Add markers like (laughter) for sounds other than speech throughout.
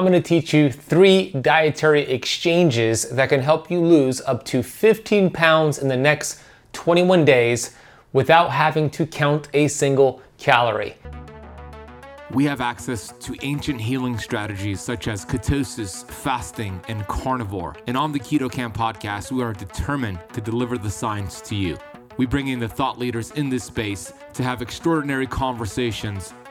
I'm gonna teach you three dietary exchanges that can help you lose up to 15 pounds in the next 21 days without having to count a single calorie. We have access to ancient healing strategies such as ketosis, fasting, and carnivore. And on the Keto Camp podcast, we are determined to deliver the science to you. We bring in the thought leaders in this space to have extraordinary conversations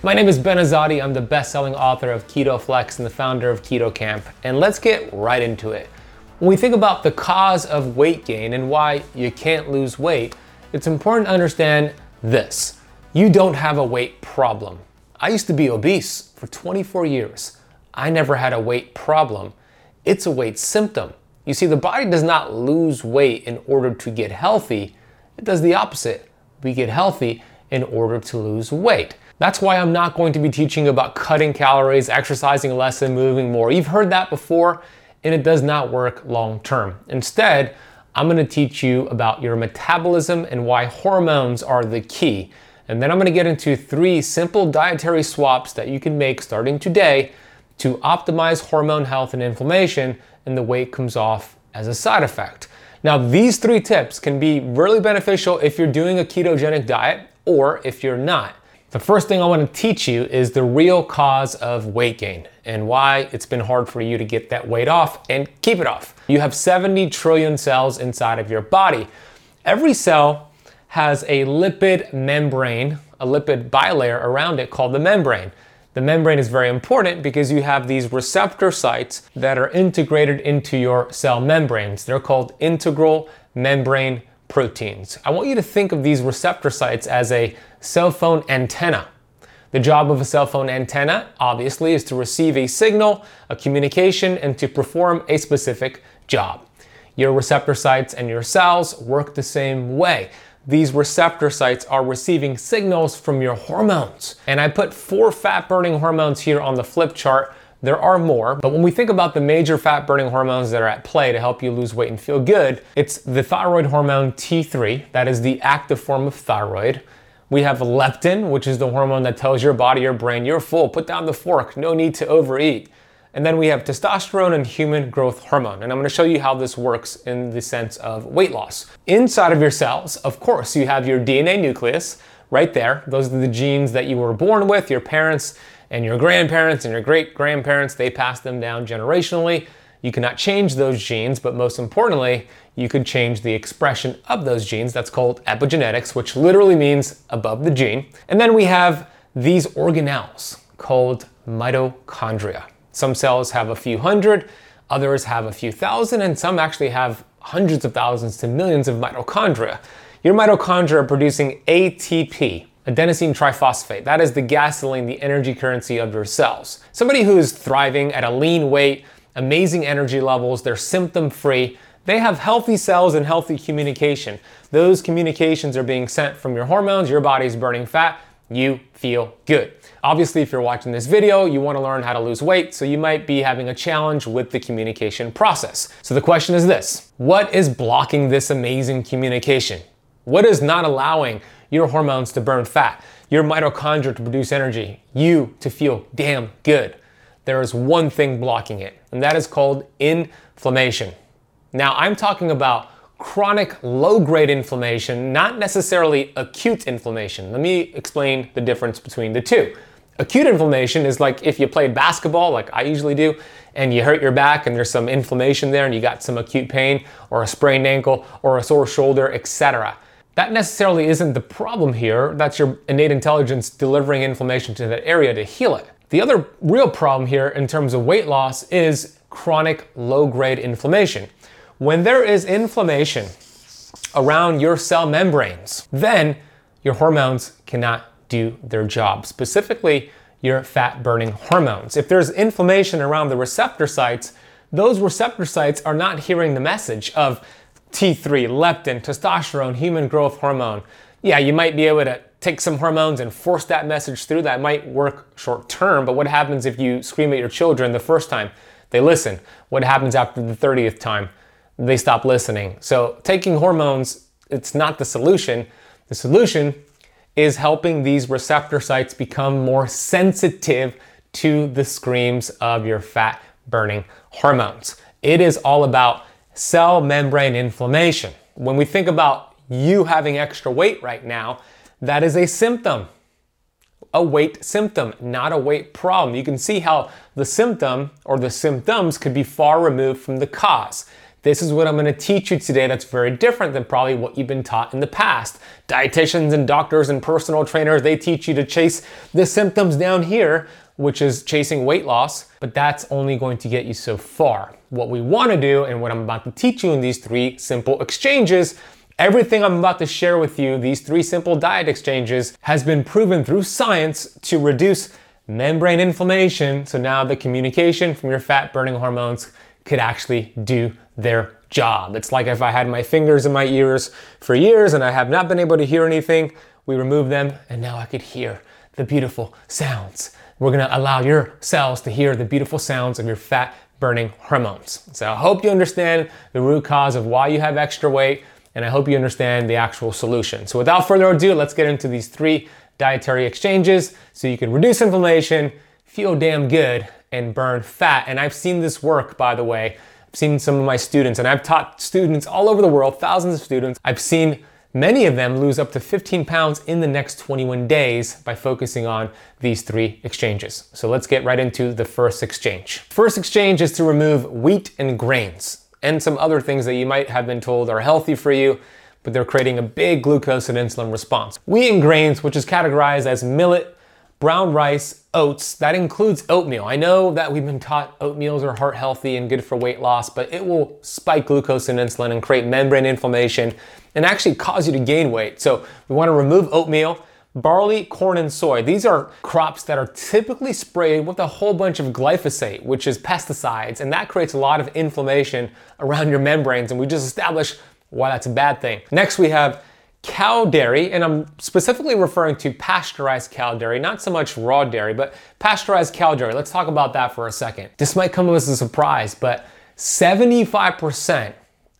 My name is Ben Azadi. I'm the best-selling author of Keto Flex and the founder of Keto Camp. And let's get right into it. When we think about the cause of weight gain and why you can't lose weight, it's important to understand this. You don't have a weight problem. I used to be obese for 24 years. I never had a weight problem. It's a weight symptom. You see, the body does not lose weight in order to get healthy. It does the opposite. We get healthy in order to lose weight. That's why I'm not going to be teaching about cutting calories, exercising less, and moving more. You've heard that before, and it does not work long term. Instead, I'm going to teach you about your metabolism and why hormones are the key. And then I'm going to get into three simple dietary swaps that you can make starting today to optimize hormone health and inflammation, and the weight comes off as a side effect. Now, these three tips can be really beneficial if you're doing a ketogenic diet or if you're not. The first thing I want to teach you is the real cause of weight gain and why it's been hard for you to get that weight off and keep it off. You have 70 trillion cells inside of your body. Every cell has a lipid membrane, a lipid bilayer around it called the membrane. The membrane is very important because you have these receptor sites that are integrated into your cell membranes. They're called integral membrane proteins. I want you to think of these receptor sites as a cell phone antenna. The job of a cell phone antenna, obviously, is to receive a signal, a communication, and to perform a specific job. Your receptor sites and your cells work the same way. These receptor sites are receiving signals from your hormones. And I put four fat burning hormones here on the flip chart there are more, but when we think about the major fat burning hormones that are at play to help you lose weight and feel good, it's the thyroid hormone T3, that is the active form of thyroid. We have leptin, which is the hormone that tells your body, your brain, you're full, put down the fork, no need to overeat. And then we have testosterone and human growth hormone. And I'm gonna show you how this works in the sense of weight loss. Inside of your cells, of course, you have your DNA nucleus right there. Those are the genes that you were born with, your parents and your grandparents and your great grandparents, they passed them down generationally. You cannot change those genes, but most importantly, you could change the expression of those genes. That's called epigenetics, which literally means above the gene. And then we have these organelles called mitochondria. Some cells have a few hundred, others have a few thousand, and some actually have hundreds of thousands to millions of mitochondria. Your mitochondria are producing ATP, adenosine triphosphate. That is the gasoline, the energy currency of your cells. Somebody who is thriving at a lean weight, amazing energy levels, they're symptom free, they have healthy cells and healthy communication. Those communications are being sent from your hormones, your body's burning fat, you feel good. Obviously, if you're watching this video, you want to learn how to lose weight, so you might be having a challenge with the communication process. So the question is this What is blocking this amazing communication? What is not allowing your hormones to burn fat, your mitochondria to produce energy, you to feel damn good. There is one thing blocking it, and that is called inflammation. Now, I'm talking about chronic low grade inflammation, not necessarily acute inflammation. Let me explain the difference between the two. Acute inflammation is like if you played basketball, like I usually do, and you hurt your back and there's some inflammation there and you got some acute pain or a sprained ankle or a sore shoulder, etc. That necessarily isn't the problem here. That's your innate intelligence delivering inflammation to that area to heal it. The other real problem here in terms of weight loss is chronic low grade inflammation. When there is inflammation around your cell membranes, then your hormones cannot do their job. Specifically, your fat burning hormones. If there's inflammation around the receptor sites, those receptor sites are not hearing the message of T3, leptin, testosterone, human growth hormone. Yeah, you might be able to take some hormones and force that message through. That might work short term, but what happens if you scream at your children the first time? They listen. What happens after the 30th time? They stop listening. So, taking hormones, it's not the solution. The solution is helping these receptor sites become more sensitive to the screams of your fat burning hormones. It is all about cell membrane inflammation. When we think about you having extra weight right now, that is a symptom. A weight symptom, not a weight problem. You can see how the symptom or the symptoms could be far removed from the cause. This is what I'm going to teach you today that's very different than probably what you've been taught in the past. Dietitians and doctors and personal trainers, they teach you to chase the symptoms down here, which is chasing weight loss, but that's only going to get you so far. What we want to do and what I'm about to teach you in these three simple exchanges Everything I'm about to share with you, these three simple diet exchanges, has been proven through science to reduce membrane inflammation. So now the communication from your fat burning hormones could actually do their job. It's like if I had my fingers in my ears for years and I have not been able to hear anything, we remove them and now I could hear the beautiful sounds. We're gonna allow your cells to hear the beautiful sounds of your fat burning hormones. So I hope you understand the root cause of why you have extra weight and I hope you understand the actual solution. So without further ado, let's get into these three dietary exchanges so you can reduce inflammation, feel damn good, and burn fat. And I've seen this work, by the way. I've seen some of my students, and I've taught students all over the world, thousands of students. I've seen many of them lose up to 15 pounds in the next 21 days by focusing on these three exchanges. So let's get right into the first exchange. First exchange is to remove wheat and grains and some other things that you might have been told are healthy for you, but they're creating a big glucose and insulin response. Wheat and grains, which is categorized as millet, brown rice, oats, that includes oatmeal. I know that we've been taught oatmeals are heart healthy and good for weight loss, but it will spike glucose and insulin and create membrane inflammation and actually cause you to gain weight. So we want to remove oatmeal barley, corn, and soy. These are crops that are typically sprayed with a whole bunch of glyphosate, which is pesticides, and that creates a lot of inflammation around your membranes, and we just established why that's a bad thing. Next, we have cow dairy, and I'm specifically referring to pasteurized cow dairy, not so much raw dairy, but pasteurized cow dairy. Let's talk about that for a second. This might come as a surprise, but 75%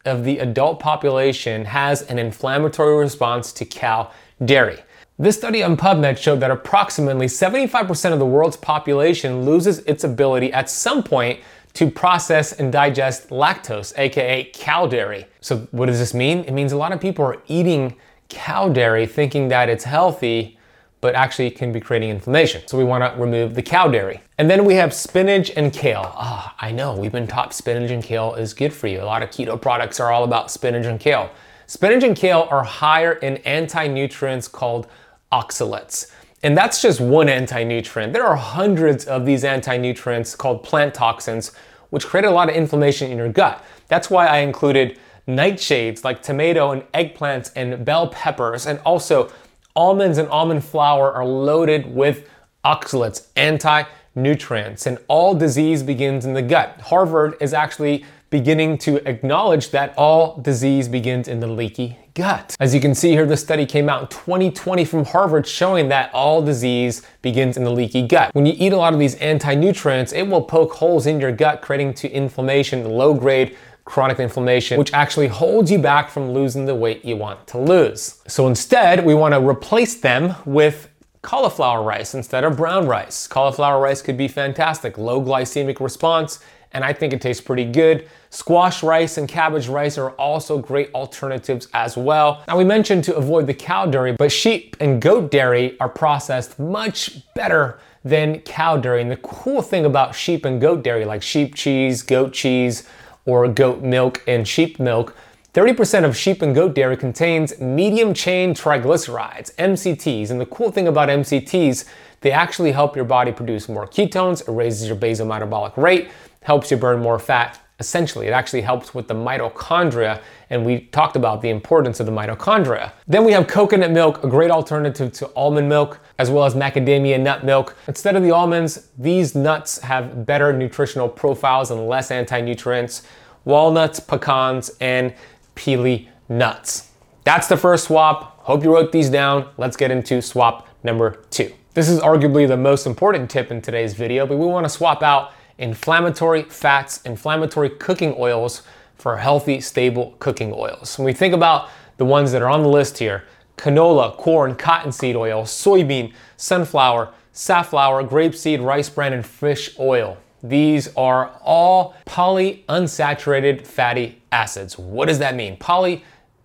of the adult population has an inflammatory response to cow dairy. This study on PubMed showed that approximately 75% of the world's population loses its ability at some point to process and digest lactose, aka cow dairy. So, what does this mean? It means a lot of people are eating cow dairy thinking that it's healthy, but actually can be creating inflammation. So, we wanna remove the cow dairy. And then we have spinach and kale. Ah, oh, I know, we've been taught spinach and kale is good for you. A lot of keto products are all about spinach and kale. Spinach and kale are higher in anti nutrients called oxalates. And that's just one anti-nutrient. There are hundreds of these anti-nutrients called plant toxins, which create a lot of inflammation in your gut. That's why I included nightshades like tomato and eggplants and bell peppers, and also almonds and almond flour are loaded with oxalates, anti-nutrients, and all disease begins in the gut. Harvard is actually beginning to acknowledge that all disease begins in the leaky gut. As you can see here, the study came out in 2020 from Harvard showing that all disease begins in the leaky gut. When you eat a lot of these anti-nutrients, it will poke holes in your gut, creating to inflammation, low grade chronic inflammation, which actually holds you back from losing the weight you want to lose. So instead, we want to replace them with cauliflower rice instead of brown rice. Cauliflower rice could be fantastic, low glycemic response, and I think it tastes pretty good. Squash rice and cabbage rice are also great alternatives as well. Now we mentioned to avoid the cow dairy, but sheep and goat dairy are processed much better than cow dairy. And the cool thing about sheep and goat dairy, like sheep cheese, goat cheese, or goat milk and sheep milk, 30% of sheep and goat dairy contains medium chain triglycerides, MCTs. And the cool thing about MCTs, they actually help your body produce more ketones, it raises your basal metabolic rate, helps you burn more fat, Essentially, it actually helps with the mitochondria, and we talked about the importance of the mitochondria. Then we have coconut milk, a great alternative to almond milk, as well as macadamia nut milk. Instead of the almonds, these nuts have better nutritional profiles and less anti nutrients. Walnuts, pecans, and pili nuts. That's the first swap. Hope you wrote these down. Let's get into swap number two. This is arguably the most important tip in today's video, but we want to swap out inflammatory fats, inflammatory cooking oils for healthy, stable cooking oils. When we think about the ones that are on the list here, canola, corn, cottonseed oil, soybean, sunflower, safflower, grapeseed, rice bran, and fish oil. These are all polyunsaturated fatty acids. What does that mean? Poly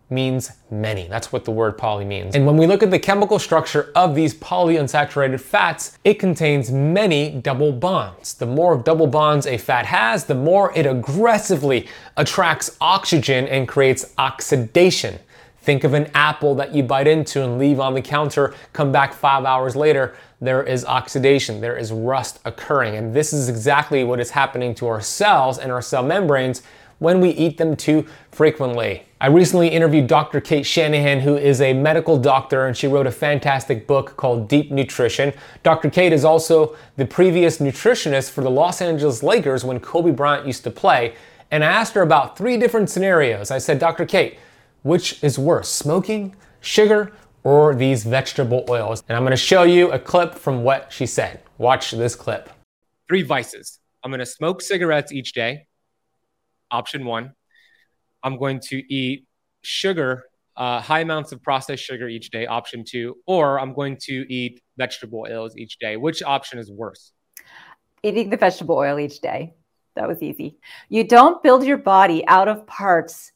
means many. That's what the word poly means. And when we look at the chemical structure of these polyunsaturated fats, it contains many double bonds. The more double bonds a fat has, the more it aggressively attracts oxygen and creates oxidation. Think of an apple that you bite into and leave on the counter, come back five hours later, there is oxidation, there is rust occurring. And this is exactly what is happening to our cells and our cell membranes when we eat them too frequently. I recently interviewed Dr. Cate Shanahan, who is a medical doctor, and she wrote a fantastic book called Deep Nutrition. Dr. Cate is also the previous nutritionist for the Los Angeles Lakers when Kobe Bryant used to play. And I asked her about three different scenarios. I said, Dr. Cate, which is worse, smoking, sugar, or these vegetable oils? And I'm gonna show you a clip from what she said. Watch this clip. Three vices. I'm gonna smoke cigarettes each day. Option one. I'm going to eat sugar, uh, high amounts of processed sugar each day, option two, or I'm going to eat vegetable oils each day. Which option is worse? Eating the vegetable oil each day. That was easy. You don't build your body out of parts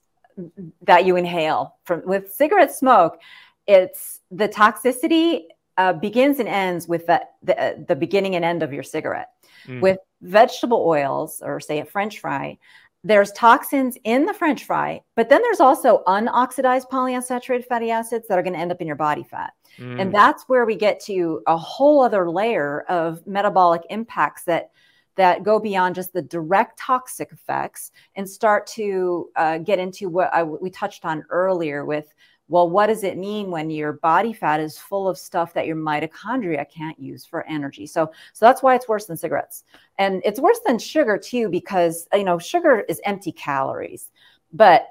that you inhale. From with cigarette smoke, it's the toxicity uh, begins and ends with the, the, the beginning and end of your cigarette. Mm. With vegetable oils, or say a French fry, there's toxins in the french fry, but then there's also unoxidized polyunsaturated fatty acids that are going to end up in your body fat. Mm. And that's where we get to a whole other layer of metabolic impacts that that go beyond just the direct toxic effects and start to uh, get into what I, we touched on earlier with well, what does it mean when your body fat is full of stuff that your mitochondria can't use for energy? So, so that's why it's worse than cigarettes, and it's worse than sugar too because you know sugar is empty calories, but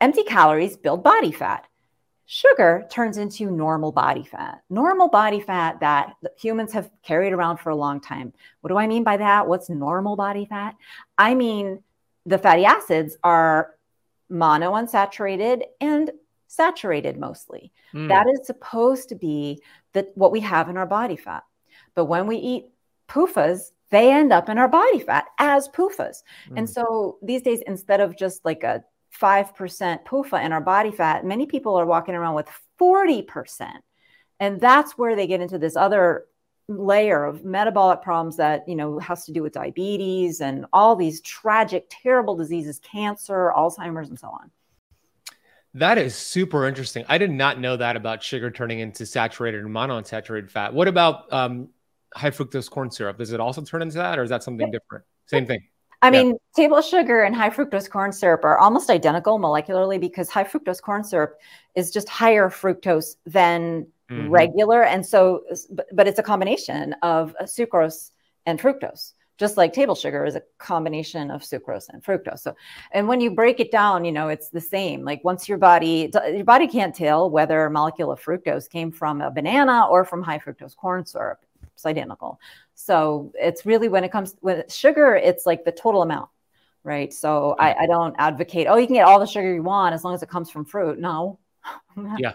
empty calories build body fat. Sugar turns into normal body fat, normal body fat that humans have carried around for a long time. What do I mean by that? What's normal body fat? I mean the fatty acids are monounsaturated and saturated mostly. Mm. That is supposed to be the, what we have in our body fat. But when we eat PUFAs, they end up in our body fat as PUFAs. Mm. And so these days, instead of just like a 5% PUFA in our body fat, many people are walking around with 40%. And that's where they get into this other layer of metabolic problems that you know has to do with diabetes and all these tragic terrible diseases cancer alzheimer's and so on that is super interesting. I did not know that about sugar turning into saturated and monounsaturated fat. What about um, high fructose corn syrup? Does it also turn into that, or is that something different? Same thing. I yeah. mean, table sugar and high fructose corn syrup are almost identical molecularly because high fructose corn syrup is just higher fructose than mm-hmm. regular, and so, but, but it's a combination of sucrose and fructose just like table sugar is a combination of sucrose and fructose. So, and when you break it down, you know, it's the same. Like once your body, your body can't tell whether a molecule of fructose came from a banana or from high fructose corn syrup. It's identical. So it's really when it comes with sugar, it's like the total amount, right? So I, I don't advocate, oh, you can get all the sugar you want as long as it comes from fruit. No, (laughs) yeah.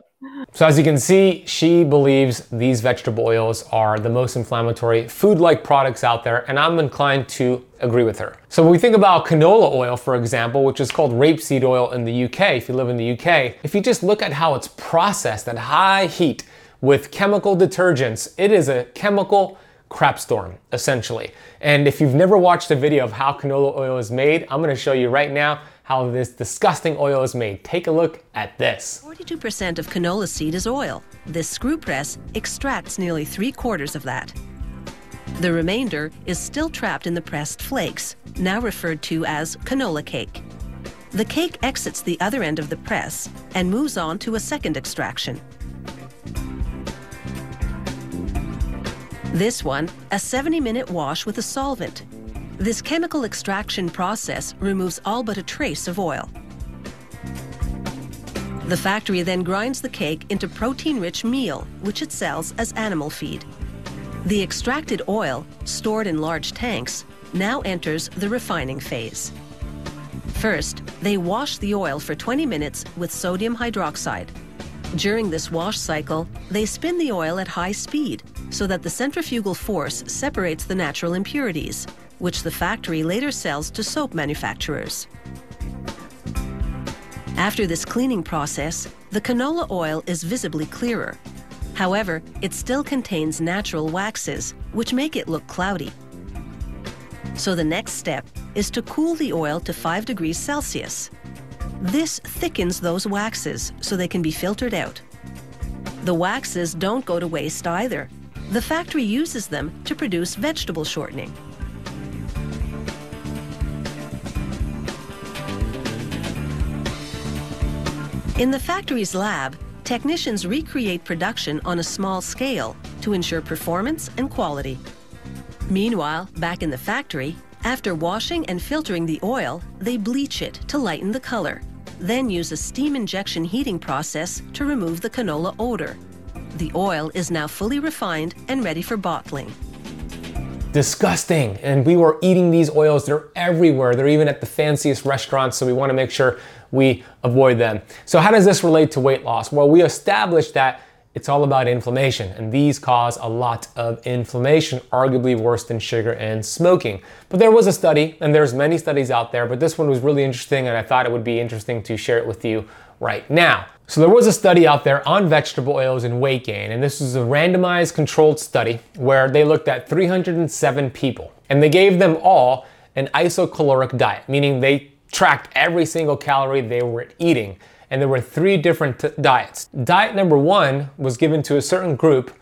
So as you can see, she believes these vegetable oils are the most inflammatory food-like products out there, and I'm inclined to agree with her. So when we think about canola oil, for example, which is called rapeseed oil in the UK, if you live in the UK, if you just look at how it's processed at high heat with chemical detergents, it is a chemical crap storm, essentially. And if you've never watched a video of how canola oil is made, I'm gonna show you right now how this disgusting oil is made. Take a look at this. 42% of canola seed is oil. This screw press extracts nearly three quarters of that. The remainder is still trapped in the pressed flakes, now referred to as canola cake. The cake exits the other end of the press and moves on to a second extraction. This one, a 70 minute wash with a solvent. This chemical extraction process removes all but a trace of oil. The factory then grinds the cake into protein rich meal, which it sells as animal feed. The extracted oil, stored in large tanks, now enters the refining phase. First, they wash the oil for 20 minutes with sodium hydroxide. During this wash cycle, they spin the oil at high speed so that the centrifugal force separates the natural impurities, which the factory later sells to soap manufacturers. After this cleaning process, the canola oil is visibly clearer. However, it still contains natural waxes, which make it look cloudy. So the next step is to cool the oil to 5 degrees Celsius. This thickens those waxes so they can be filtered out. The waxes don't go to waste either. The factory uses them to produce vegetable shortening. In the factory's lab, technicians recreate production on a small scale to ensure performance and quality. Meanwhile, back in the factory, after washing and filtering the oil, they bleach it to lighten the color, then use a steam injection heating process to remove the canola odor. The oil is now fully refined and ready for bottling. Disgusting. And we were eating these oils. They're everywhere. They're even at the fanciest restaurants. So we want to make sure we avoid them. So, how does this relate to weight loss? Well, we established that it's all about inflammation, and these cause a lot of inflammation, arguably worse than sugar and smoking. But there was a study, and there's many studies out there, but this one was really interesting, and I thought it would be interesting to share it with you right now. So there was a study out there on vegetable oils and weight gain, and this was a randomized controlled study where they looked at 307 people, and they gave them all an isocaloric diet, meaning they tracked every single calorie they were eating. And there were three different t- diets. Diet number one was given to a certain group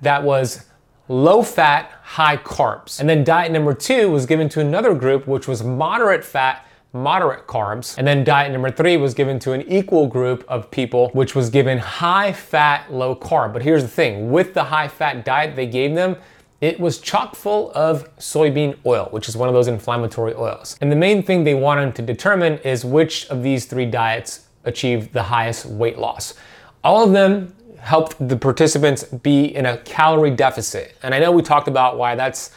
that was low fat, high carbs. And then diet number two was given to another group, which was moderate fat, moderate carbs. And then diet number three was given to an equal group of people, which was given high fat, low carb. But here's the thing with the high fat diet they gave them, it was chock full of soybean oil, which is one of those inflammatory oils. And the main thing they wanted to determine is which of these three diets achieved the highest weight loss. All of them helped the participants be in a calorie deficit. And I know we talked about why that's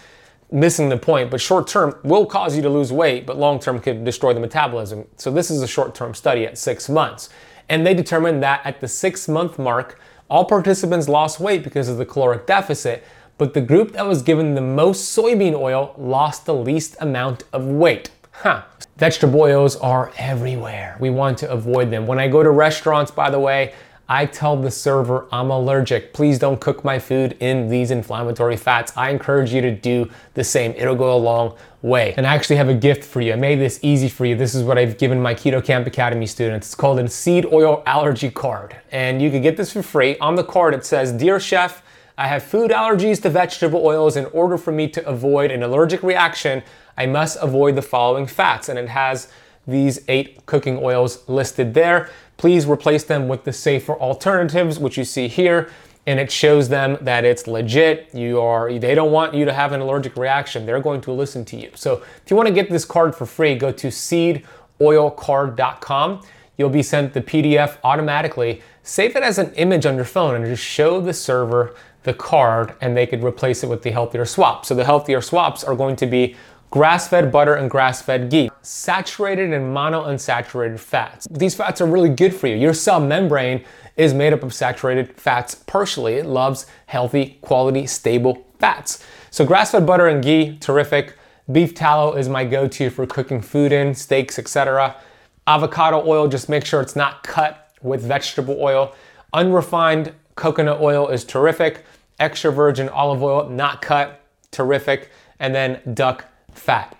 missing the point, but short term will cause you to lose weight, but long term could destroy the metabolism. So this is a short term study at six months. And they determined that at the six month mark, all participants lost weight because of the caloric deficit, but the group that was given the most soybean oil lost the least amount of weight. Huh. Vegetable oils are everywhere. We want to avoid them. When I go to restaurants, by the way, I tell the server I'm allergic. Please don't cook my food in these inflammatory fats. I encourage you to do the same. It'll go a long way. And I actually have a gift for you. I made this easy for you. This is what I've given my Keto Camp Academy students. It's called a seed oil allergy card. And you can get this for free. On the card, it says, Dear Chef, I have food allergies to vegetable oils. In order for me to avoid an allergic reaction, I must avoid the following fats. And it has these eight cooking oils listed there. Please replace them with the safer alternatives, which you see here. And it shows them that it's legit. You are, they don't want you to have an allergic reaction. They're going to listen to you. So if you want to get this card for free, go to seedoilcard.com. You'll be sent the PDF automatically. Save it as an image on your phone and just show the server the card and they could replace it with the healthier swap. So the healthier swaps are going to be grass-fed butter and grass-fed ghee, saturated and monounsaturated fats. These fats are really good for you. Your cell membrane is made up of saturated fats partially. It loves healthy, quality, stable fats. So grass-fed butter and ghee, terrific. Beef tallow is my go-to for cooking food in, steaks, etc. Avocado oil, just make sure it's not cut with vegetable oil. Unrefined coconut oil is terrific extra virgin olive oil, not cut, terrific, and then duck fat.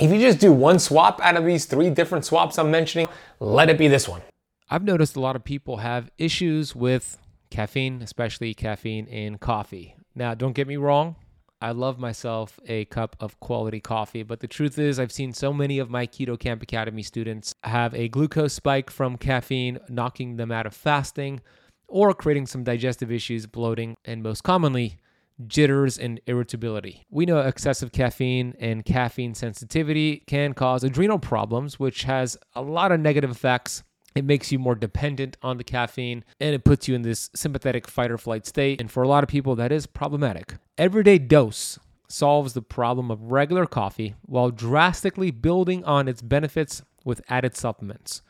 If you just do one swap out of these three different swaps I'm mentioning, let it be this one. I've noticed a lot of people have issues with caffeine, especially caffeine in coffee. Now, don't get me wrong, I love myself a cup of quality coffee, but the truth is, I've seen so many of my Keto Camp Academy students have a glucose spike from caffeine, knocking them out of fasting or creating some digestive issues, bloating, and most commonly, jitters and irritability. We know excessive caffeine and caffeine sensitivity can cause adrenal problems, which has a lot of negative effects it makes you more dependent on the caffeine and it puts you in this sympathetic fight or flight state. And for a lot of people, that is problematic. Everyday dose solves the problem of regular coffee while drastically building on its benefits with added supplements.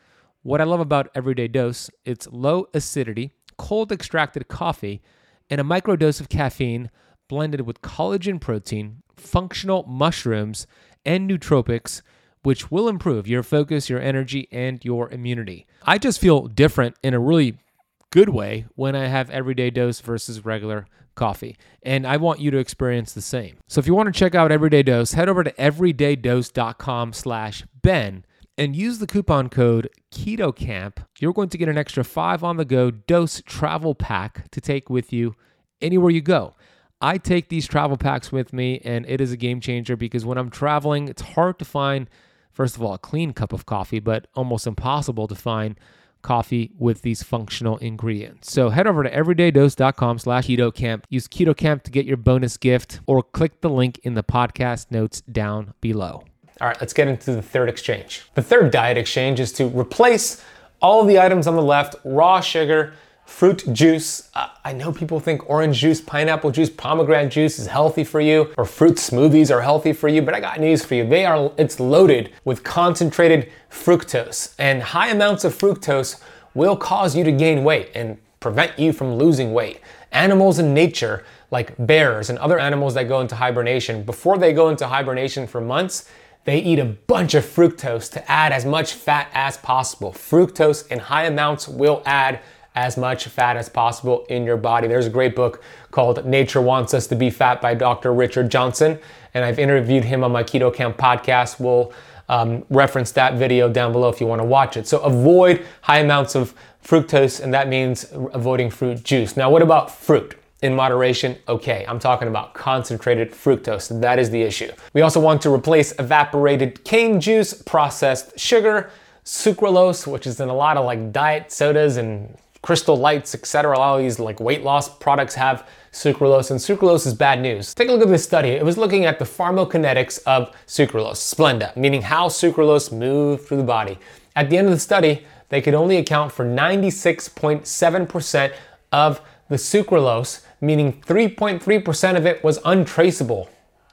What I love about Everyday Dose, it's low acidity, cold extracted coffee, and a microdose of caffeine blended with collagen protein, functional mushrooms, and nootropics which will improve your focus, your energy, and your immunity. I just feel different in a really good way when I have everyday dose versus regular coffee. And I want you to experience the same. So if you want to check out Everyday Dose, head over to everydaydose.com slash Ben and use the coupon code KETOCAMP. You're going to get an extra five on the go dose travel pack to take with you anywhere you go. I take these travel packs with me and it is a game changer because when I'm traveling, it's hard to find – first of all, a clean cup of coffee, but almost impossible to find coffee with these functional ingredients. So head over to everydaydose.com slash KetoCamp. Use KetoCamp to get your bonus gift or click the link in the podcast notes down below. All right, let's get into the third exchange. The third diet exchange is to replace all the items on the left, raw sugar, fruit juice. Uh, I know people think orange juice, pineapple juice, pomegranate juice is healthy for you, or fruit smoothies are healthy for you, but I got news for you. They are it's loaded with concentrated fructose, and high amounts of fructose will cause you to gain weight and prevent you from losing weight. Animals in nature, like bears and other animals that go into hibernation, before they go into hibernation for months, they eat a bunch of fructose to add as much fat as possible. Fructose in high amounts will add as much fat as possible in your body. There's a great book called Nature Wants Us to Be Fat by Dr. Richard Johnson, and I've interviewed him on my Keto Camp podcast. We'll um, reference that video down below if you want to watch it. So avoid high amounts of fructose, and that means avoiding fruit juice. Now, what about fruit? In moderation, okay. I'm talking about concentrated fructose. That is the issue. We also want to replace evaporated cane juice, processed sugar, sucralose, which is in a lot of like diet sodas and Crystal Lights, etc. A lot of these like weight loss products have sucralose, and sucralose is bad news. Take a look at this study. It was looking at the pharmacokinetics of sucralose, Splenda, meaning how sucralose moved through the body. At the end of the study, they could only account for 96.7% of the sucralose, meaning 3.3% of it was untraceable.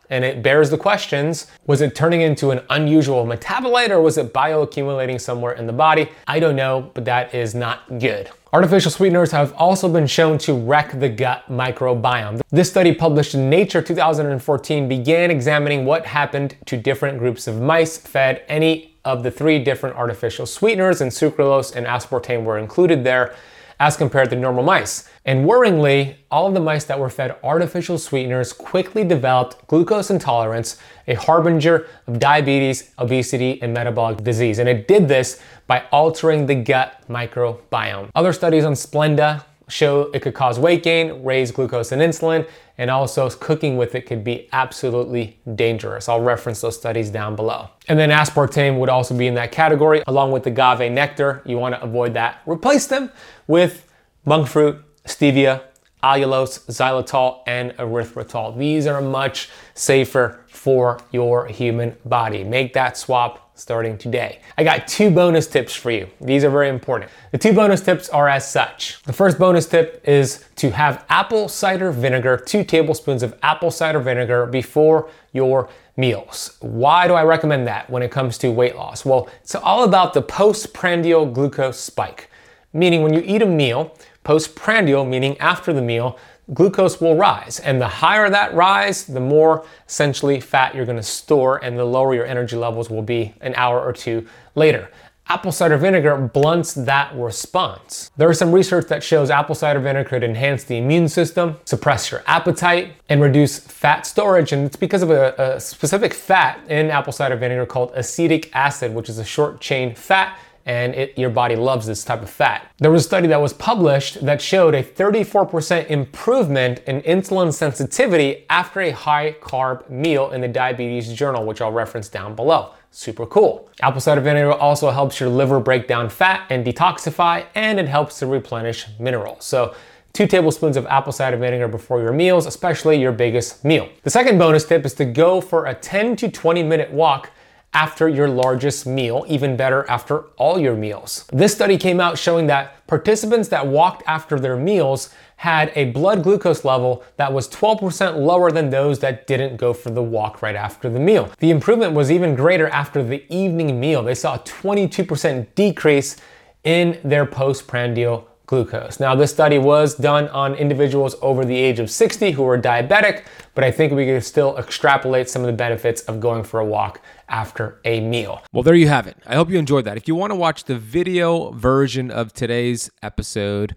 And it bears the questions was it turning into an unusual metabolite or was it bioaccumulating somewhere in the body? I don't know, but that is not good. Artificial sweeteners have also been shown to wreck the gut microbiome. This study published in Nature 2014 began examining what happened to different groups of mice fed any of the three different artificial sweeteners, and sucralose and aspartame were included there as compared to normal mice. And worryingly, all of the mice that were fed artificial sweeteners quickly developed glucose intolerance, a harbinger of diabetes, obesity, and metabolic disease. And it did this by altering the gut microbiome. Other studies on Splenda show it could cause weight gain, raise glucose and insulin, and also cooking with it could be absolutely dangerous. I'll reference those studies down below. And then aspartame would also be in that category, along with agave nectar. You want to avoid that. Replace them with monk fruit, stevia, allulose, xylitol, and erythritol. These are much safer for your human body. Make that swap starting today. I got two bonus tips for you. These are very important. The two bonus tips are as such. The first bonus tip is to have apple cider vinegar, two tablespoons of apple cider vinegar before your meals. Why do I recommend that when it comes to weight loss? Well, it's all about the postprandial glucose spike, meaning when you eat a meal, postprandial, meaning after the meal, glucose will rise. And the higher that rise, the more essentially fat you're gonna store and the lower your energy levels will be an hour or two later. Apple cider vinegar blunts that response. There is some research that shows apple cider vinegar could enhance the immune system, suppress your appetite, and reduce fat storage. And it's because of a, a specific fat in apple cider vinegar called acetic acid, which is a short chain fat and it, your body loves this type of fat. There was a study that was published that showed a 34% improvement in insulin sensitivity after a high carb meal in the Diabetes Journal, which I'll reference down below. Super cool. Apple cider vinegar also helps your liver break down fat and detoxify, and it helps to replenish minerals. So, two tablespoons of apple cider vinegar before your meals, especially your biggest meal. The second bonus tip is to go for a 10 to 20 minute walk after your largest meal, even better after all your meals. This study came out showing that participants that walked after their meals had a blood glucose level that was 12% lower than those that didn't go for the walk right after the meal. The improvement was even greater after the evening meal. They saw a 22% decrease in their postprandial glucose. Now, this study was done on individuals over the age of 60 who were diabetic, but I think we can still extrapolate some of the benefits of going for a walk after a meal. Well, there you have it. I hope you enjoyed that. If you want to watch the video version of today's episode,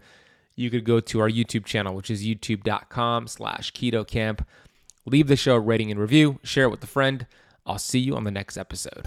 you could go to our YouTube channel, which is youtube.com slash keto camp. Leave the show rating and review, share it with a friend. I'll see you on the next episode.